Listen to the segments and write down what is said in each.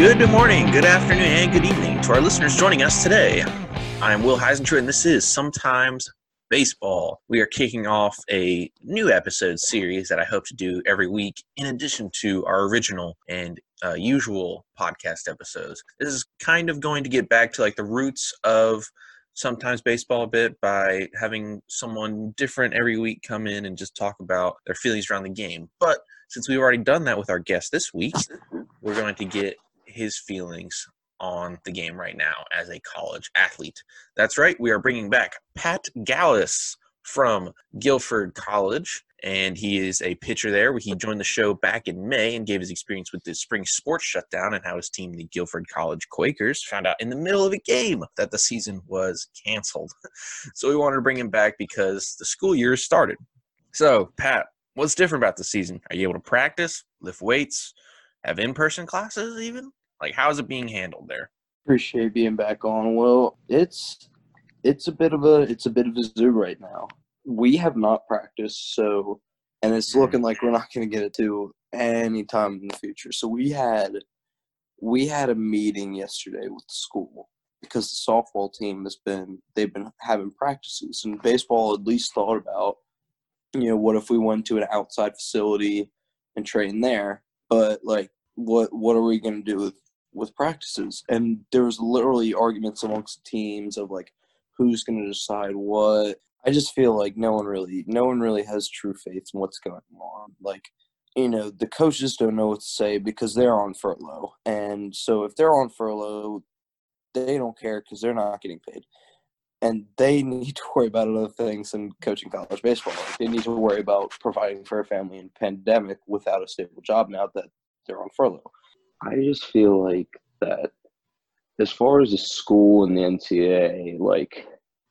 Good morning, good afternoon, and good evening to our listeners joining us today. I'm Will Heisinger, and this is Sometimes Baseball. We are kicking off a new episode series that I hope to do every week, in addition to our original and uh, usual podcast episodes. This is kind of going to get back to like the roots of sometimes baseball a bit by having someone different every week come in and just talk about their feelings around the game. But since we've already done that with our guest this week, we're going to get his feelings on the game right now as a college athlete. That's right, we are bringing back Pat Gaalaas from Guilford College, and he is a pitcher there. He joined the show back in May and gave his experience with the spring sports shutdown and how his team, the Guilford College Quakers, found out in the middle of a game that the season was canceled. so we wanted to bring him back because the school year started. So, Pat, what's different about the season? Are you able to practice, lift weights, have in person classes even? Like, how is it being handled there? Appreciate being back on. Well, it's it's a bit of a it's a bit of a zoo right now. We have not practiced, so and it's Mm. looking like we're not going to get it to anytime in the future. So we had we had a meeting yesterday with the school because the softball team has been they've been having practices and baseball at least thought about you know what if we went to an outside facility and train there but like what what are we going to do with with practices. And there was literally arguments amongst teams of like who's going to decide what. I just feel like no one really no one really has true faith in what's going on. Like you know the coaches don't know what to say because they're on furlough. And so if they're on furlough they don't care because they're not getting paid. And they need to worry about other things than coaching college baseball. Like they need to worry about providing for a family in pandemic without a stable job now that they're on furlough I just feel like that as far as the school and the NCAA, like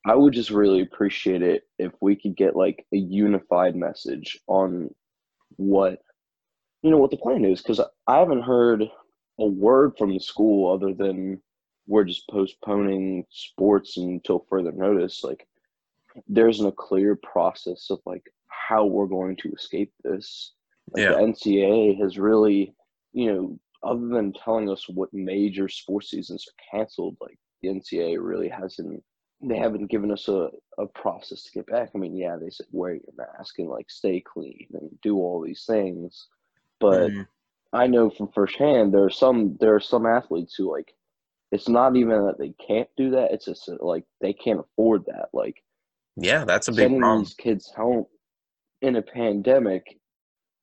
I would just really appreciate it if we could get like a unified message on what you know what the plan is because I haven't heard a word from the school other than we're just postponing sports until further notice. Like there isn't a clear process of like how we're going to escape this. Like Yeah. the NCAA has really, you know, other than telling us what major sports seasons are canceled, like the NCAA really hasn't. They haven't given us a, a process to get back. I mean, yeah, they said wear your mask and like stay clean and do all these things, but Mhm. I know from firsthand there are some there are some athletes who like it's not even that they can't do that; it's just like they can't afford that. Like Yeah, that's a big sending problem. these kids home in a pandemic,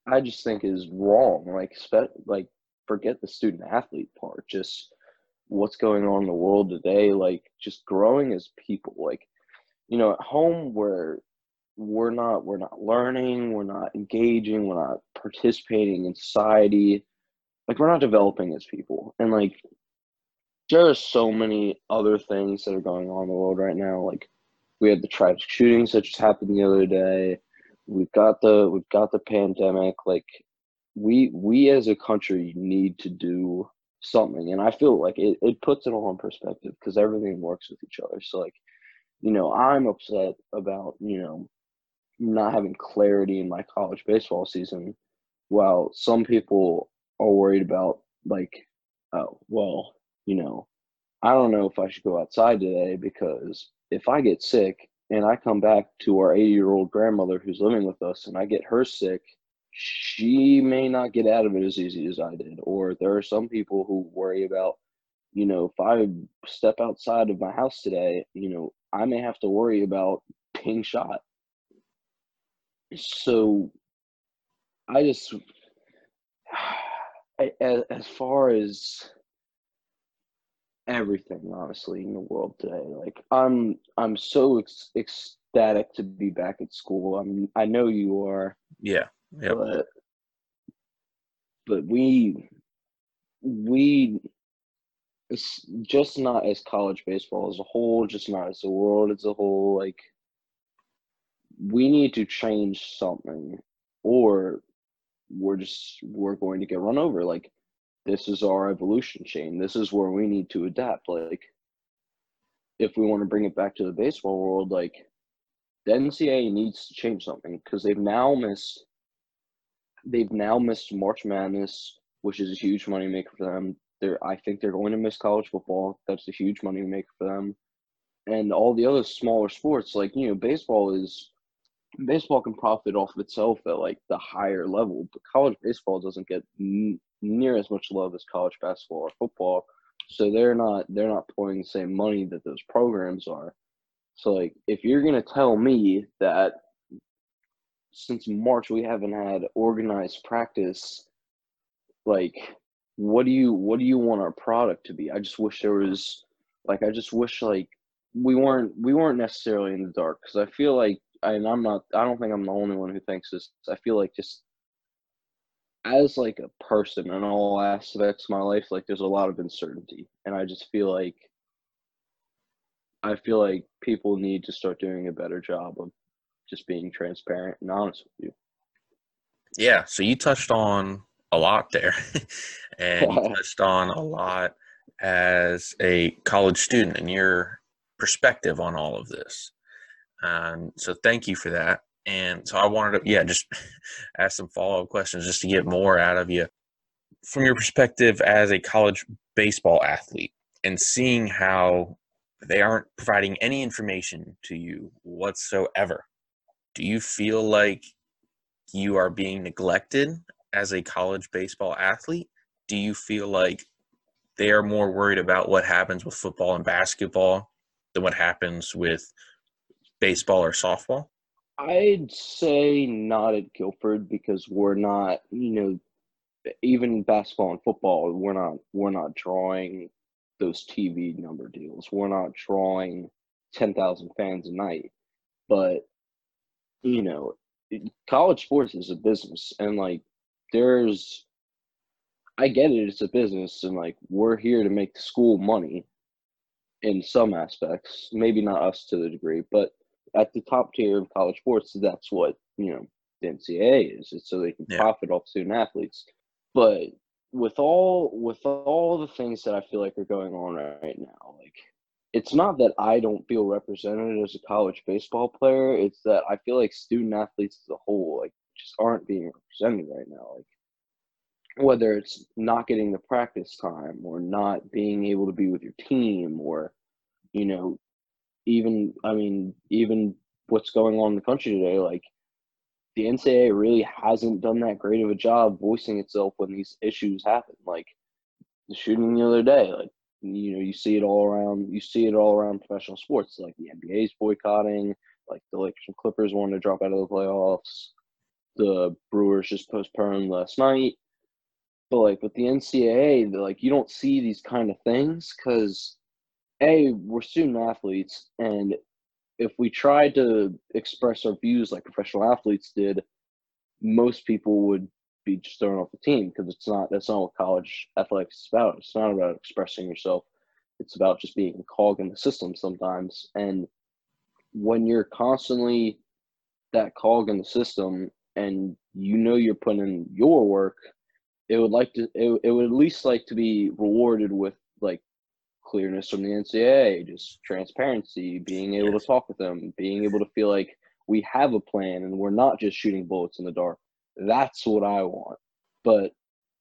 I just think is wrong. Like, spe- like forget the student athlete part. Just what's going on in the world today. Like, just growing as people. Like, you know, at home where we're not we're not learning, we're not engaging, we're not participating in society. Like, we're not developing as people. And like, there are so many other things that are going on in the world right now. Like, we had the tragic shootings that just happened the other day. We've got the we've got the pandemic. Like we we as a country need to do something, and I feel like it, it puts it all in perspective because everything works with each other. So like, you know, I'm upset about you know not having clarity in my college baseball season, while some people are worried about like, oh well, you know, I don't know if I should go outside today because if I get sick and I come back to our 80 year old grandmother who's living with us and I get her sick, she may not get out of it as easy as I did. Or there are some people who worry about, you know, if I step outside of my house today, you know, I may have to worry about being shot. So I just, as, as far as everything honestly in the world today like i'm i'm so ec- ecstatic to be back at school i'm i know you are Yeah. Yep. but but we we it's just not as college baseball as a whole just not as the world as a whole like we need to change something or we're just we're going to get run over like this is our evolution chain this is where we need to adapt like if we want to bring it back to the baseball world like the ncaa needs to change something because they've now missed they've now missed march madness which is a huge money maker for them they're I think they're going to miss college football. That's a huge money maker for them. And all the other smaller sports, like you know, baseball is baseball can profit off of itself at like the higher level, but college baseball doesn't get n- near as much love as college basketball or football. So they're not they're not pouring the same money that those programs are. So like if you're gonna tell me that since March we haven't had organized practice, like what do you what do you want our product to be? I just wish there was like I just wish like we weren't we weren't necessarily in the dark because I feel like and I'm not I don't think I'm the only one who thinks this. I feel like just as like a person in all aspects of my life, like there's a lot of uncertainty. And I just feel like I feel like people need to start doing a better job of just being transparent and honest with you. Yeah, so you touched on a lot there. and you touched on a lot as a college student and your perspective on all of this. Um, so thank you for that. And so I wanted to, yeah, just ask some follow up questions just to get more out of you. From your perspective as a college baseball athlete and seeing how they aren't providing any information to you whatsoever, do you feel like you are being neglected as a college baseball athlete? Do you feel like they are more worried about what happens with football and basketball than what happens with baseball or softball? I'd say not at Guilford because we're not, you know, even basketball and football, we're not we're not drawing those TV number deals. We're not drawing ten thousand fans a night. But you know, college sports is a business, and like there's, I get it, it's a business, and like we're here to make the school money in some aspects. Maybe not us to the degree, but at the top tier of college sports, that's what you know the NCAA is. It's so they can yeah. profit off student athletes. But with all with all the things that I feel like are going on right now, like it's not that I don't feel represented as a college baseball player. It's that I feel like student athletes as a whole like just aren't being represented right now. Like whether it's not getting the practice time or not being able to be with your team or you know even I mean, even what's going on in the country today, like the NCAA really hasn't done that great of a job voicing itself when these issues happen. Like the shooting the other day, like you know, you see it all around. You see it all around professional sports. Like the NBA's boycotting. Like the Lakers and Clippers wanting to drop out of the playoffs. The Brewers just postponed last night. But like with the NCAA, like you don't see these kind of things because a we're student athletes and if we tried to express our views like professional athletes did most people would be just thrown off the team because it's not that's not what college athletics is about. It's not about expressing yourself. It's about just being a cog in the system sometimes. And when you're constantly that cog in the system and you know you're putting in your work it would like to it, it would at least like to be rewarded with like clearness from the NCAA, just transparency, being able to talk with them, being able to feel like we have a plan and we're not just shooting bullets in the dark. That's what I want. But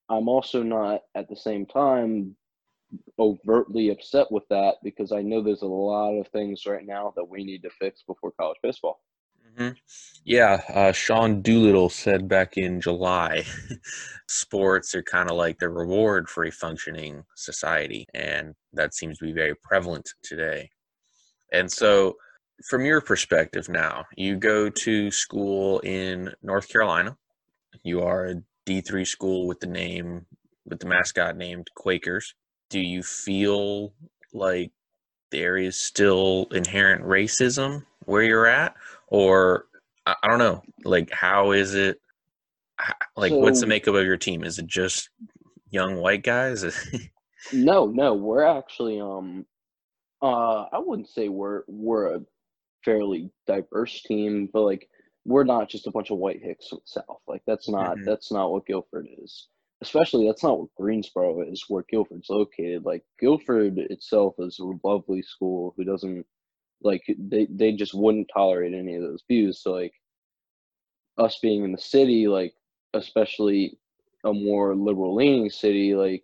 I'm also not at the same time overtly upset with that because I know there's a lot of things right now that we need to fix before college baseball. Mm-hmm. Yeah, uh, Sean Doolittle said back in July, sports are kind of like the reward for a functioning society, and that seems to be very prevalent today. And so, from your perspective now, you go to school in North Carolina. You are a D3 school with the name, with the mascot named Quakers. Do you feel like there is still inherent racism where you're at? or I, I don't know, like how is it? Like, so, what's the makeup of your team? Is it just young white guys? no, no, we're actually um, uh, I wouldn't say we're we're a fairly diverse team, but like we're not just a bunch of white hicks from the south. Like that's not mm-hmm. that's not what Guilford is. Especially that's not what Greensboro is, where Guilford's located. Like Guilford itself is a lovely school who doesn't like they they just wouldn't tolerate any of those views so like us being in the city like especially a more liberal leaning city like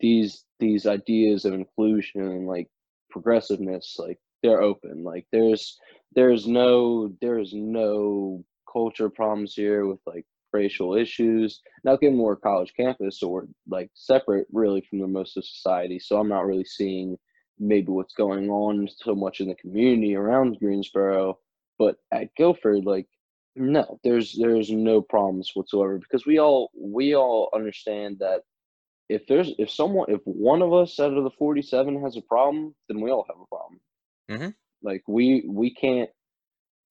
these these ideas of inclusion and like progressiveness like they're open like there's there's no there's no culture problems here with like racial issues now given we're a college campus we're like separate really from the most of society. So i'm not really seeing maybe what's going on so much in the community around greensboro. But at guilford like no there's there's no problems whatsoever because we all we all understand that if there's if someone if one of us out of the 47 has a problem then we all have a problem. Mhm. Like we we can't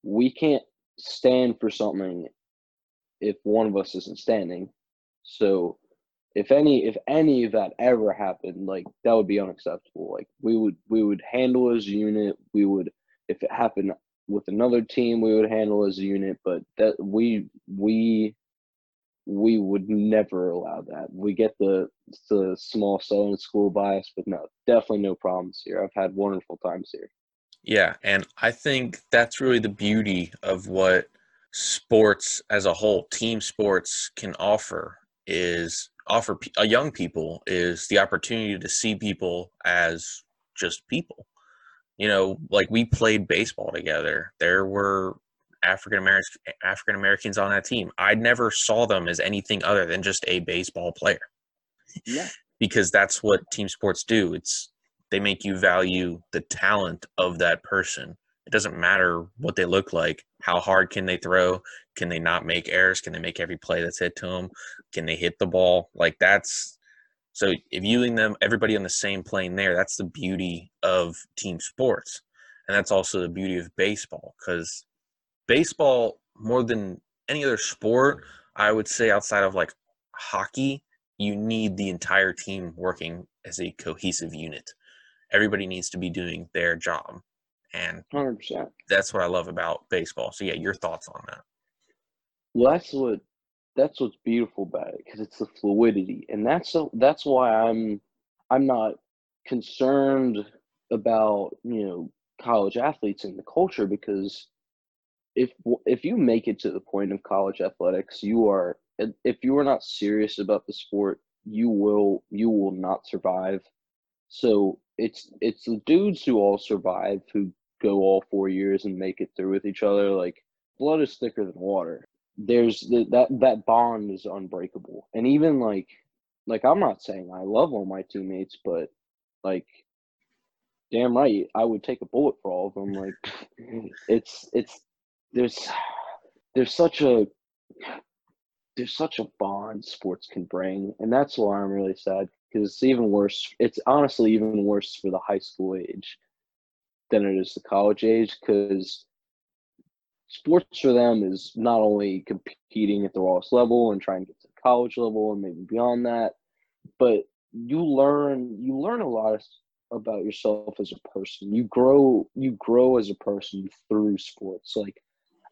we can't stand for something if one of us isn't standing. So if any if any of that ever happened like that would be unacceptable. Like we would we would handle as a unit. We would if it happened with another team we would handle as a unit but that we we we would never allow that. We get the the small southern school bias but no definitely no problems here. I've had wonderful times here Yeah, and I think that's really the beauty of what sports as a whole, team sports can offer is offer a uh, young people is the opportunity to see people as just people. You know, like we played baseball together. There were African Americans African Americans on that team. I never saw them as anything other than just a baseball player yeah because that's what team sports do. It's they make you value the talent of that person. It doesn't matter what they look like. How hard can they throw? Can they not make errors? Can they make every play that's hit to them? Can they hit the ball? Like that's so if viewing them everybody on the same plane there, that's the beauty of team sports. And that's also the beauty of baseball cuz baseball more than any other sport, I would say outside of like hockey, you need the entire team working as a cohesive unit. Everybody needs to be doing their job. And 100% that's what I love about baseball. So yeah, your thoughts on that. Well, that's what that's what's beautiful about it because it's the fluidity, and that's so that's why I'm I'm not concerned about you know college athletes and the culture because if if you make it to the point of college athletics, you are if you are not serious about the sport, you will you will not survive. So it's it's the dudes who all survive who go all four years and make it through with each other. Like blood is thicker than water there's the, that that bond is unbreakable and even like like i'm not saying i love all my teammates but like damn right i would take a bullet for all of them like it's it's there's there's such a there's such a bond sports can bring and that's why i'm really sad because it's even worse it's honestly even worse for the high school age than it is the college age because sports for them is not only competing at the rawest level and trying to get to the college level and maybe beyond that, but you learn you learn a lot about yourself as a person. You grow you grow as a person through sports. Like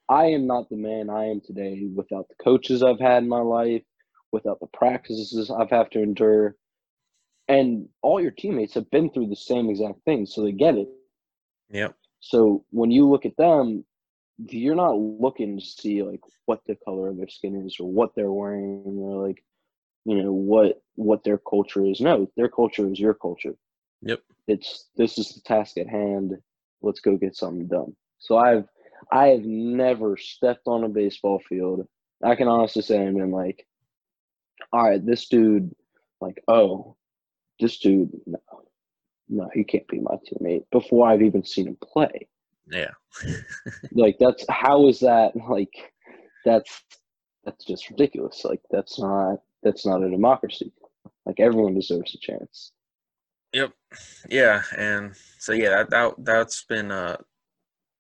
I am not the man I am today without the coaches I've had in my life, without the practices I've had to endure. And all your teammates have been through the same exact thing, so they get it. Yep. So when you look at them, you're not looking to see like what the color of their skin is or what they're wearing or like you know what what their culture is no their culture is your culture Yep. it's this is the task at hand let's go get something done so i've i have never stepped on a baseball field i can honestly say i've been like all right this dude like oh this dude no no he can't be my teammate before i've even seen him play Yeah. like that's how is that like that's that's just ridiculous like that's not that's not a democracy like everyone deserves a chance Yep. Yeah, and so yeah, that, that that's been uh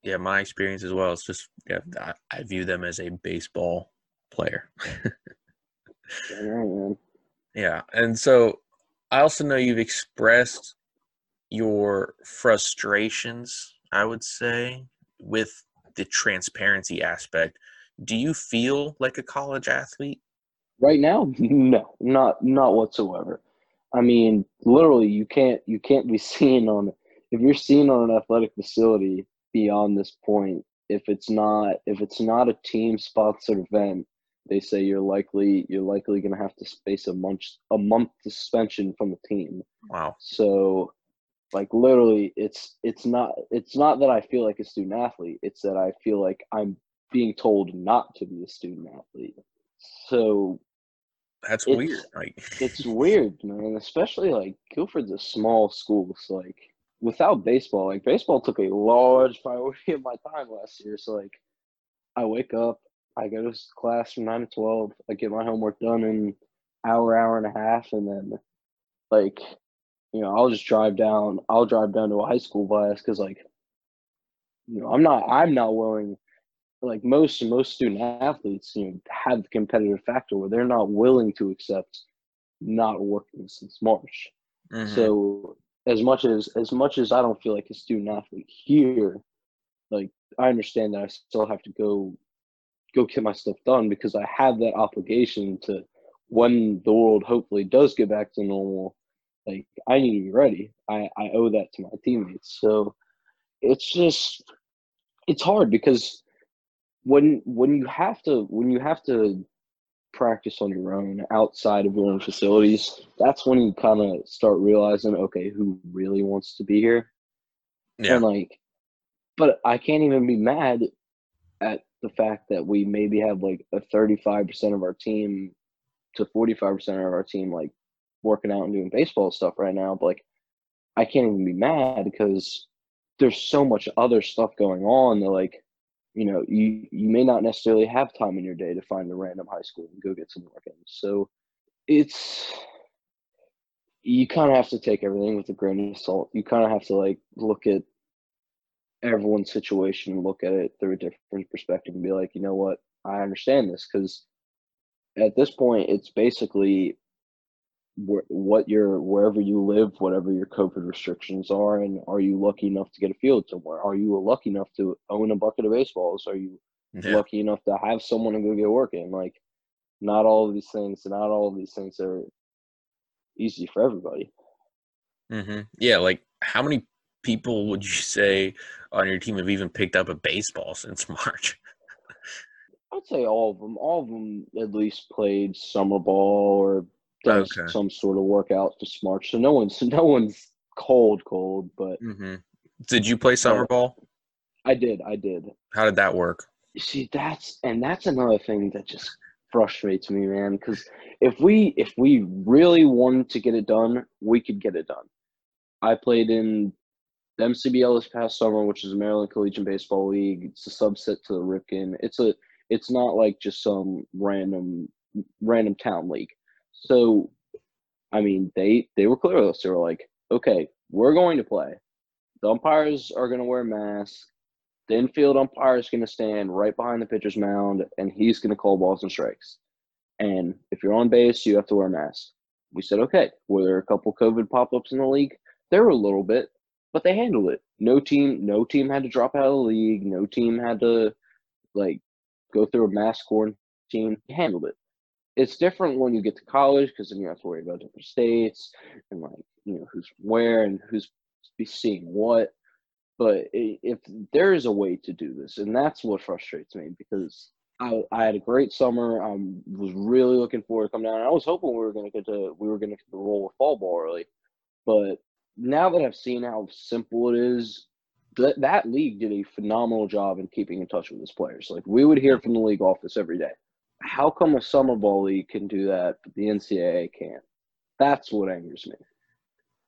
yeah, my experience as well. It's just yeah, I, I view them as a baseball player. All right, man. Yeah, and so I also know you've expressed your frustrations, I would say, with the transparency aspect. Do you feel like a college athlete? right now no not not whatsoever i mean literally you can't you can't be seen on if you're seen on an athletic facility beyond this point if it's not if it's not a team sponsored event they say you're likely you're likely going to have to space a month a month suspension from the team. Wow. So like literally it's it's not it's not that I feel like a student athlete, it's that I feel like I'm being told not to be a student athlete. So That's It's- weird. Like it's weird, man. Especially like Guilford's a small school, so like without baseball, like baseball took a large priority of my time last year. So like, I wake up, I go to class from nine to twelve, I get my homework done in hour, hour and a half, and then like, you know, I'll just drive down. I'll drive down to a high school class because like, you know, I'm not, I'm not willing. Like most most student athletes, you know, have the competitive factor where they're not willing to accept not working since March. mhm. So as much as as much as I don't feel like a student athlete here, like I understand that I still have to go go get my stuff done because I have that obligation to when the world hopefully does get back to normal, like I need to be ready. I, I owe that to my teammates. So it's just it's hard because when when you have to when you have to practice on your own outside of your own facilities, that's when you kind of start realizing, okay, who really wants to be here? yeah. And like, but I can't even be mad at the fact that we maybe have like a 35% of our team to 45% of our team like working out and doing baseball stuff right now. But like, I can't even be mad because there's so much other stuff going on that like, you know, you you may not necessarily have time in your day to find a random high school and go get some work in. So it's you kind of have to take everything with a grain of salt. You kind of have to like look at everyone's situation, and look at it through a different perspective, and be like, you know what, I understand this because at this point, it's basically wh- what your wherever you live, whatever your COVID restrictions are, and are you lucky enough to get a field somewhere? Are you lucky enough to own a bucket of baseballs? Are you yeah. lucky enough to have someone to go get work in? Like, not all of these things, not all of these things are easy for everybody. hmm Yeah, like how many people would you say on your team have even picked up a baseball since March? I'd say all of them. All of them at least played summer ball or done Okay. some sort of workout this March. So no one's no one's cold, cold. But hmm Did you play summer Uh, ball? I did, I did. How did that work? You see, that's and that's another thing that just frustrates me, man. Because if we if we really wanted to get it done, we could get it done. I played in the MCBL this past summer, which is the Maryland Collegiate Baseball League. It's a subset to the Ripken. It's a it's not like just some random random town league. So, I mean, they they were clear with us. They were like, okay, we're going to play. The umpires are going to wear masks. The infield umpire is going to stand right behind the pitcher's mound, and he's going to call balls and strikes. And if you're on base, you have to wear a mask. We said, okay. Were there a couple COVID pop-ups in the league? There were a little bit, but they handled it. No team, no team had to drop out of the league. No team had to like go through a mass quarantine. They handled it. It's different when you get to college because then you have to worry about different states and like you know who's where and who's be seeing what. But if there is a way to do this, and that's what frustrates me because I, I had a great summer. I was really looking forward to coming down. I was hoping we were going to get to we were going to roll with fall ball early, but now that I've seen how simple it is, that that league did a phenomenal job in keeping in touch with its players. Like we would hear from the league office every day. How come a summer ball league can do that, but the NCAA can't? That's what angers me.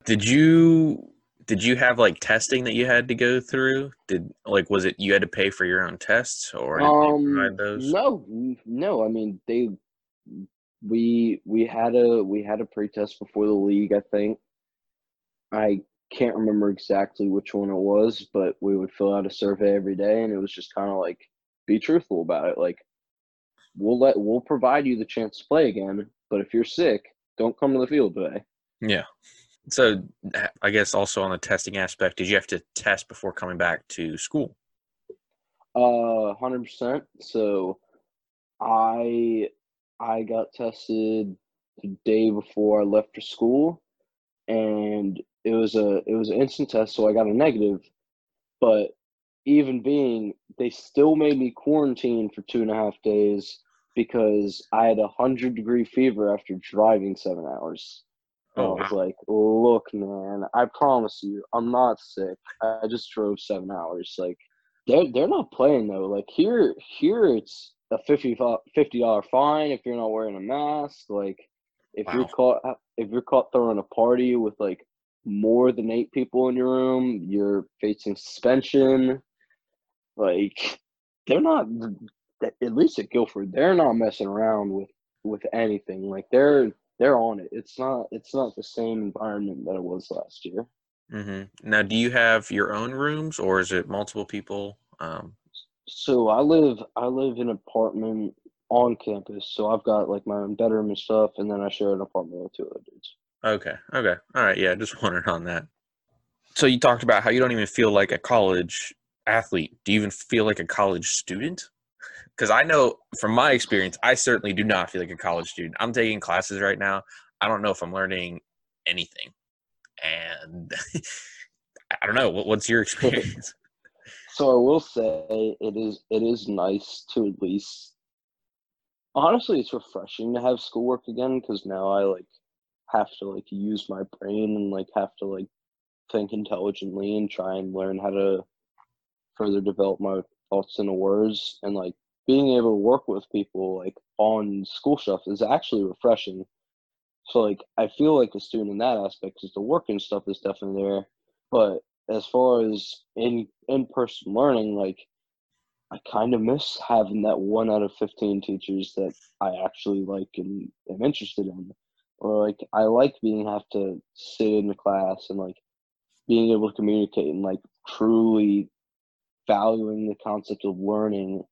Did you did you have like testing that you had to go through? Did like was it you had to pay for your own tests or Um, no, no. I mean, they we we had a we had a pretest before the league. I think I can't remember exactly which one it was, but we would fill out a survey every day, and it was just kind of like be truthful about it. Like we'll let we'll provide you the chance to play again, but if you're sick, don't come to the field today. Yeah. So I guess also on the testing aspect, did you have to test before coming back to school? Uh, hundred percent. So, I I got tested the day before I left for school, and it was a it was an instant test, so I got a negative. But even being, they still made me quarantine for two and a half days because I had a hundred degree fever after driving seven hours. Oh, I was wow. like, look, man, I promise you, I'm not sick. I just drove seven hours. Like, they're they're not playing though. Like here, here it's a 50 dollar fine if you're not wearing a mask. Like, if you're caught if you're caught throwing a party with like more than eight people in your room, you're facing suspension. Like, they're not at least at Guilford, they're not messing around with with anything. Like they're they're on it. It's not it's not the same environment that it was last year. Mm-hmm. Now, do you have your own rooms, or is it multiple people? Um, So I live I live in an apartment on campus. So I've got like my own bedroom and stuff, and then I share an apartment with two other dudes. okay, okay, all right, yeah, just wondering on that. So you talked about how you don't even feel like a college athlete. Do you even feel like a college student? Because I know from my experience, I certainly do not feel like a college student. I'm taking classes right now. I don't know if I'm learning anything, and I don't know. What, what's your experience? So I will say it is it is nice to at least honestly it's refreshing to have schoolwork again because now I like have to like use my brain and like have to like think intelligently and try and learn how to further develop my thoughts into words and like being able to work with people like on school stuff is actually refreshing. So like I feel like a student in that aspect because the work and stuff is definitely there. But as far as in in person learning, like I kind of miss having that one out of fifteen teachers that I actually like and am interested in. Or like I like being have to sit in the class and like being able to communicate and like truly valuing the concept of learning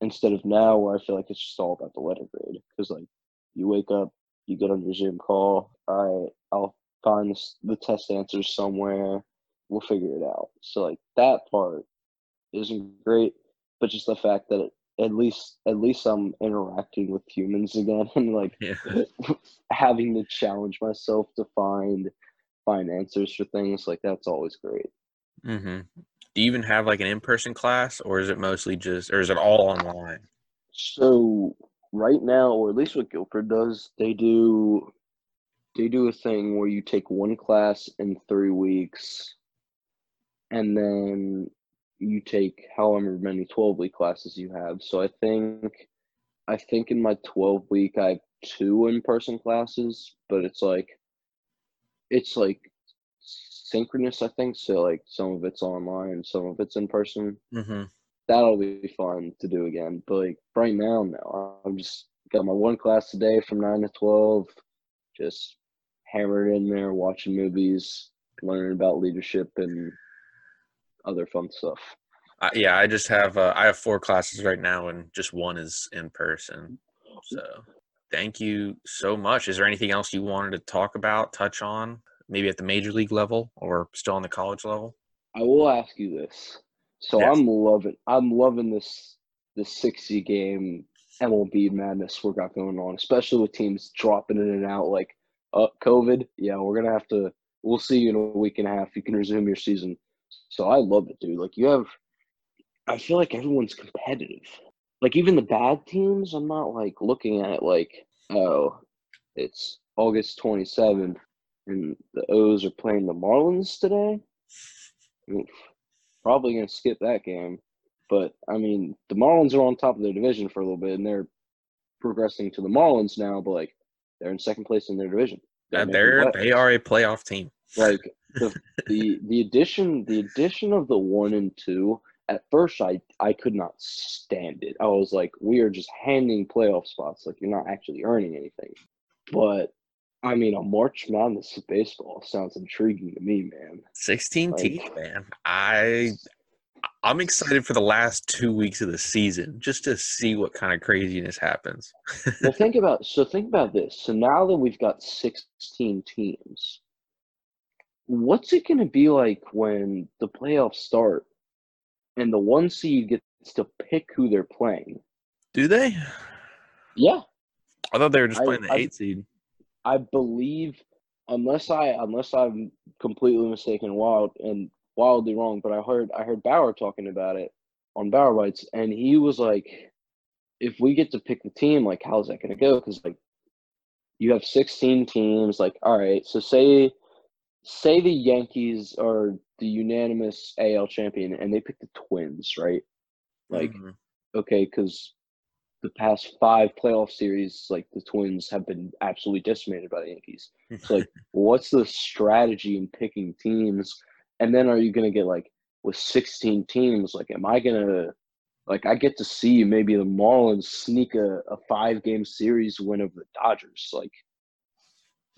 instead of now where I feel like it's just all about the letter grade. Because like you wake up, you get on your Zoom call, all right, I'll find the test answers somewhere, we'll figure it out. So like that part isn't great, but just the fact that at least at least I'm interacting with humans again and like yeah. having to challenge myself to find find answers for things like that's always great. hmm Do you even have like an in-person class, or is it mostly just, or is it all online? So right now, or at least what Guilford does, they do they do a thing where you take one class in three weeks, and then you take however many twelve week classes you have. So I think I think in my twelve week I have two in person classes, but it's like it's like synchronous. I think so. Like some of it's online, some of it's in person hmm that'll be fun to do again. But like right now, no, I'm just got my one class today from nine to twelve, just hammered in there, watching movies, learning about leadership and other fun stuff. I, yeah, I just have uh, I have four classes right now, and just one is in person. So, thank you so much. Is there anything else you wanted to talk about, touch on, maybe at the major league level or still on the college level? I will ask you this. So Yes. I'm loving I'm loving this this sixty game MLB madness we got going on, especially with teams dropping in and out like uh COVID. Yeah, we're gonna have to we'll see you in a week and a half. You can resume your season. So I love it, dude. Like you have I feel like everyone's competitive. Like even the bad teams, I'm not like looking at it like, oh, it's August twenty seventh and the O's are playing the Marlins today. Probably going to skip that game. But I mean, the Marlins are on top of their division for a little bit, and they're progressing to the Marlins now. But like, they're in second place in their division. Making they're they are a playoff team. like the the the addition the addition of the one and two. At first, I I could not stand it. I was like, we are just handing playoff spots. Like you're not actually earning anything. But I mean, a March Madness of baseball sounds intriguing to me, man. 16 Like- teams, man. I I'm excited for the last two weeks of the season just to see what kind of craziness happens. well, think about so think about this. So now that we've got sixteen teams, what's it going to be like when the playoffs start and the one seed gets to pick who they're playing? Do they? Yeah, I thought they were just I- playing the I- eight seed. I believe unless I unless I'm completely mistaken, wild and wildly wrong, but I heard I heard Bauer talking about it on Bauer Bites, and he was like, if we get to pick the team, like how's that going to go? Because like you have 16 teams. Like, all right, so say say the Yankees are the unanimous AL champion and they pick the Twins, right? Like, Mhm. okay, because the past five playoff series, like the Twins have been absolutely decimated by the Yankees. So, like, what's the strategy in picking teams? And then are you going to get like with 16 teams? Like, am I going to, like, I get to see maybe the Marlins sneak a, a five game series win over the Dodgers? Like,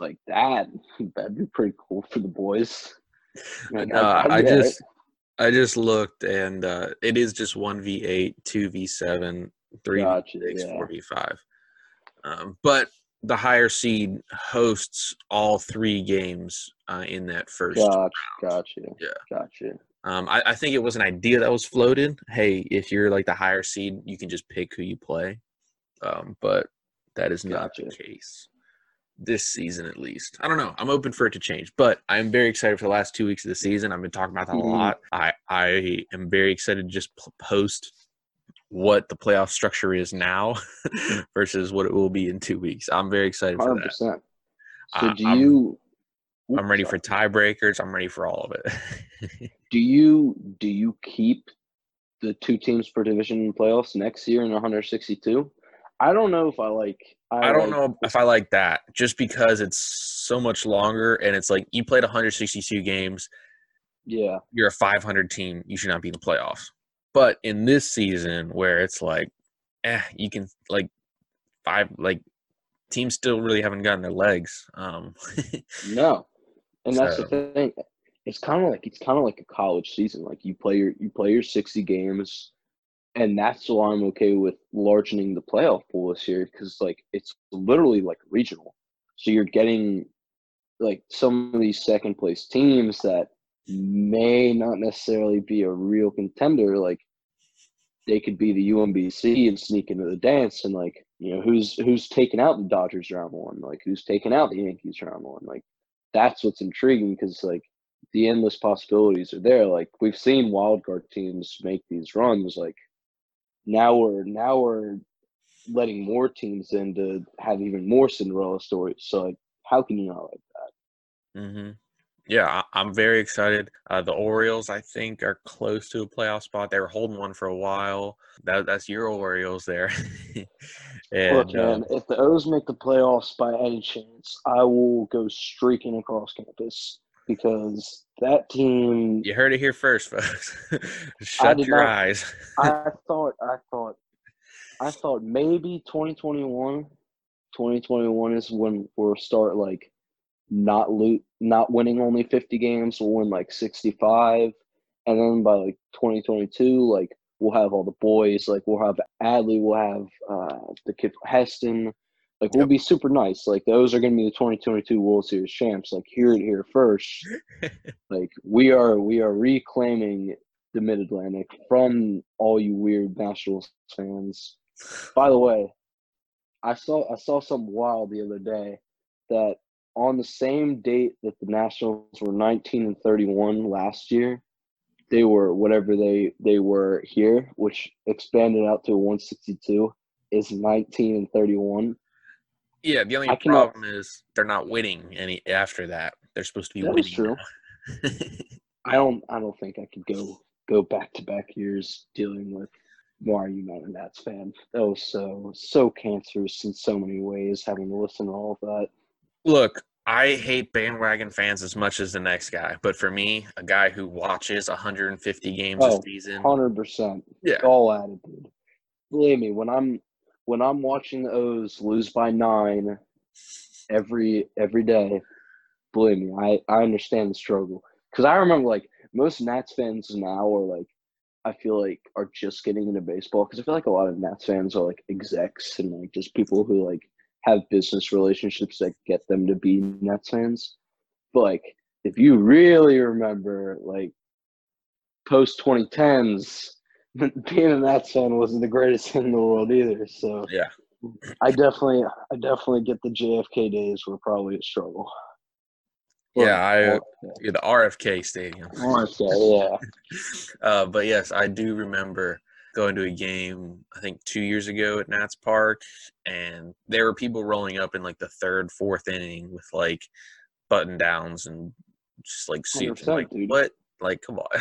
like that, that'd be pretty cool for the boys. Like, no, I alright. just I just looked and uh, it is just one v eight, two v seven, three Gotcha, v six, yeah. four v five. Um, but the higher seed hosts all three games uh, in that first. Gotcha, gotcha. Yeah. Gotcha. Um, I, I think it was an idea that was floated. Hey, if you're like the higher seed, you can just pick who you play. Um, but that is not the case this season, at least. I don't know. I'm open for it to change, but I'm very excited for the last two weeks of the season. I've been talking about that Mhm. a lot. I I am very excited to just post what the playoff structure is now versus what it will be in two weeks. I'm very excited for that. So I- do I'm- you? I'm ready for tiebreakers. I'm ready for all of it. Do you do you keep the two teams per division playoffs next year in 162? I don't know if I like. I don't like- know if I like that just because it's so much longer and it's like you played 162 games, Yeah, you're a 500 team, you should not be in the playoffs. But in this season where it's like, eh, you can like five like teams still really haven't gotten their legs. Um, no, and that's So- the thing. It's kind of like it's kind of like a college season. Like you play your you play your 60 games, and that's why I'm okay with largening the playoff pool this year because like it's literally like regional. So you're getting like some of these second place teams that may not necessarily be a real contender. Like they could be the UMBC and sneak into the dance, and like you know who's who's taking out the Dodgers round one, like who's taking out the Yankees round one. Like that's what's intriguing because like the endless possibilities are there. Like we've seen wild card teams make these runs. Like now we're now we're letting more teams in to have even more Cinderella stories. So like, how can you not like that? Mm-hmm. Yeah, I, I'm very excited. Uh, the Orioles, I think, are close to a playoff spot. They were holding one for a while. That, that's your Orioles there. and Look, uh, man, if the O's make the playoffs by any chance, I will go streaking across campus because that team. you heard it here first, folks. Shut your not- eyes. I thought, I thought, I thought maybe 2021, 2021 is when we'll start like not loot, not winning only 50 games. We'll win like 65, and then by like 2022, like we'll have all the boys. Like we'll have Adley, we'll have uh, the kid Heston. Like we'll Yep. be super nice. Like those are going to be the 2022 World Series champs. Like hear it here first. like we are we are reclaiming the Mid Atlantic from all you weird Nationals fans. By the way, I saw I saw something wild the other day that on the same date that the Nationals were 19 and 31 last year, they were whatever they they were here, which expanded out to 162, is 19 and 31. Yeah, the only I cannot- problem is they're not winning any after that. They're supposed to be That winning. is true. I don't I don't think I could go go back to back years dealing with why are you not a Nats fan? That was so so cancerous in so many ways having to listen to all of that. Look, I hate bandwagon fans as much as the next guy, but for me, a guy who watches 150 games Oh, a season, Hundred percent. yeah, All attitude. Believe me, when I'm when I'm watching the O's lose by nine every every day, believe me, I, I understand the struggle. Cause I remember like most Nats fans now are like I feel like are just getting into baseball because I feel like a lot of Nats fans are like execs and like just people who like have business relationships that get them to be Nets fans. But like if you really remember like post 2010s, being a Nats fan wasn't the greatest thing in the world either. So Yeah. I definitely I definitely get the JFK days were probably a struggle. Yeah, I- yeah, the RFK Stadium. RFK, yeah. Uh, but yes, I do remember going to a game I think two years ago at Nats Park, and there were people rolling up in like the third, fourth inning with like button downs and just like suits. Like dude. what? Like come on.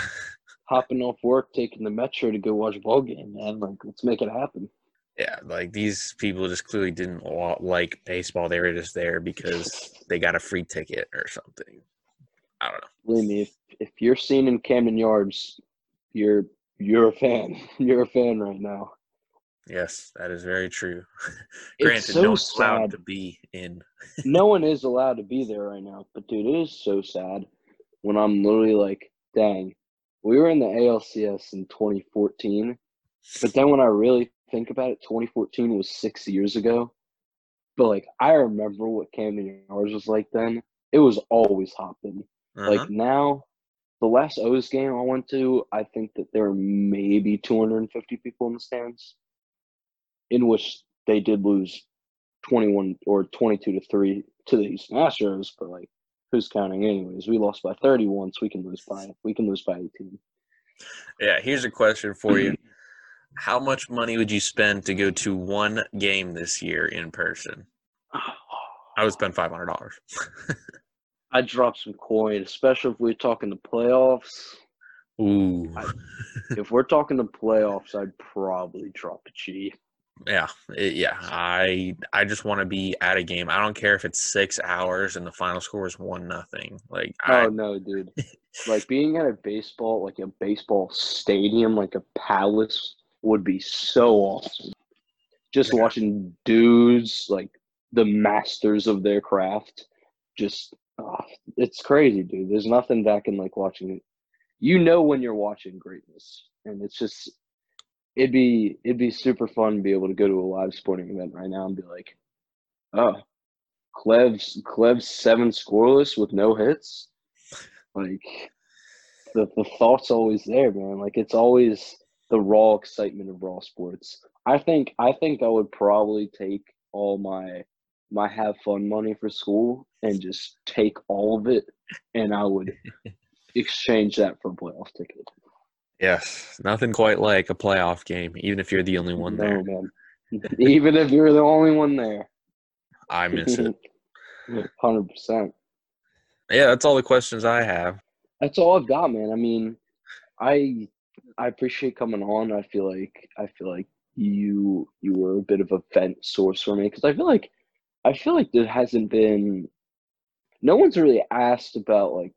Hopping off work, taking the metro to go watch a ball game, man. Like, let's make it happen. yeah, like these people just clearly didn't like baseball. They were just there because they got a free ticket or something. I don't know. Believe me, if if you're seen in Camden Yards, you're you're a fan. You're a fan right now. Yes, that is very true. Granted, so no one's allowed to be in. no one is allowed to be there right now. But dude, it is so sad when I'm literally like, dang, we were in the ALCS in 2014, but then when I really think about it, 2014 was six years ago. But like, I remember what Camden Yards was like then. It was always hopping. Uh-huh. Like now, the last O's game I went to, I think that there were maybe 250 people in the stands, in which they did lose 21 or 22 to 3 to the Houston Astros, but like who's counting anyways? We lost by 30 once, we can lose by we can lose by 18. yeah, here's a question for you. How much money would you spend to go to one game this year in person? I would spend five hundred dollars. I'd drop some coin, especially if we're talking the playoffs. Ooh, I- if we're talking the playoffs, I'd probably drop a G. yeah, it- yeah. I I just want to be at a game. I don't care if it's six hours and the final score is one nothing. Like I, Oh no, dude! like being at a baseball, like a baseball stadium, like a palace, would be so awesome. Just Yeah. watching dudes like the masters of their craft, just ah, it's crazy, dude. There's nothing that can like watching it. You know when you're watching greatness, and it's just it'd be it'd be super fun to be able to go to a live sporting event right now and be like, oh, Clev's Clev's seven scoreless with no hits like the the thought's always there, man. Like it's always the raw excitement of raw sports. I think I think I would probably take all my my have fun money for school and just take all of it and I would exchange that for a playoff ticket. Yes, nothing quite like a playoff game, even if you're the only one there. No. Even if you're the only one there. I miss it. Hundred percent. Yeah, that's all the questions I have. That's all I've got, man. I mean, I I appreciate coming on. I feel like I feel like you you were a bit of a vent source for me because I feel like I feel like there hasn't been no one's really asked about like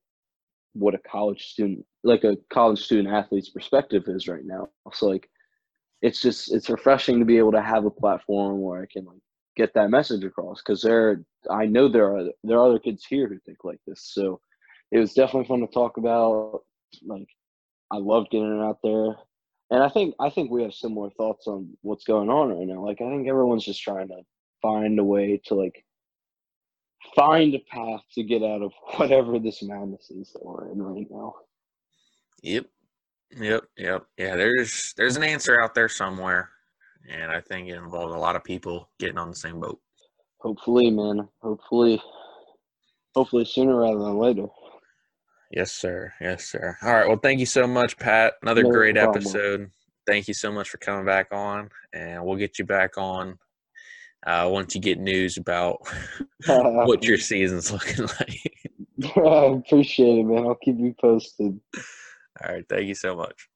what a college student like a college student athlete's perspective is right now. So like it's just it's refreshing to be able to have a platform where I can like get that message across because there I know there are there are other kids here who think like this. So it was definitely fun to talk about. Like I love getting it out there. And I think I think we have similar thoughts on what's going on right now. Like I think everyone's just trying to find a way to like find a path to get out of whatever this madness is that we're in right now. Yep. Yep. Yep. Yeah, there's there's an answer out there somewhere. And I think it involves a lot of people getting on the same boat. Hopefully, man. Hopefully hopefully sooner rather than later. Yes, sir. Yes, sir. All right. Well, thank you so much, Pat. Another No great problem. episode. Thank you so much for coming back on, and we'll get you back on uh, once you get news about what your season's looking like. I appreciate it, man. I'll keep you posted. All right. Thank you so much.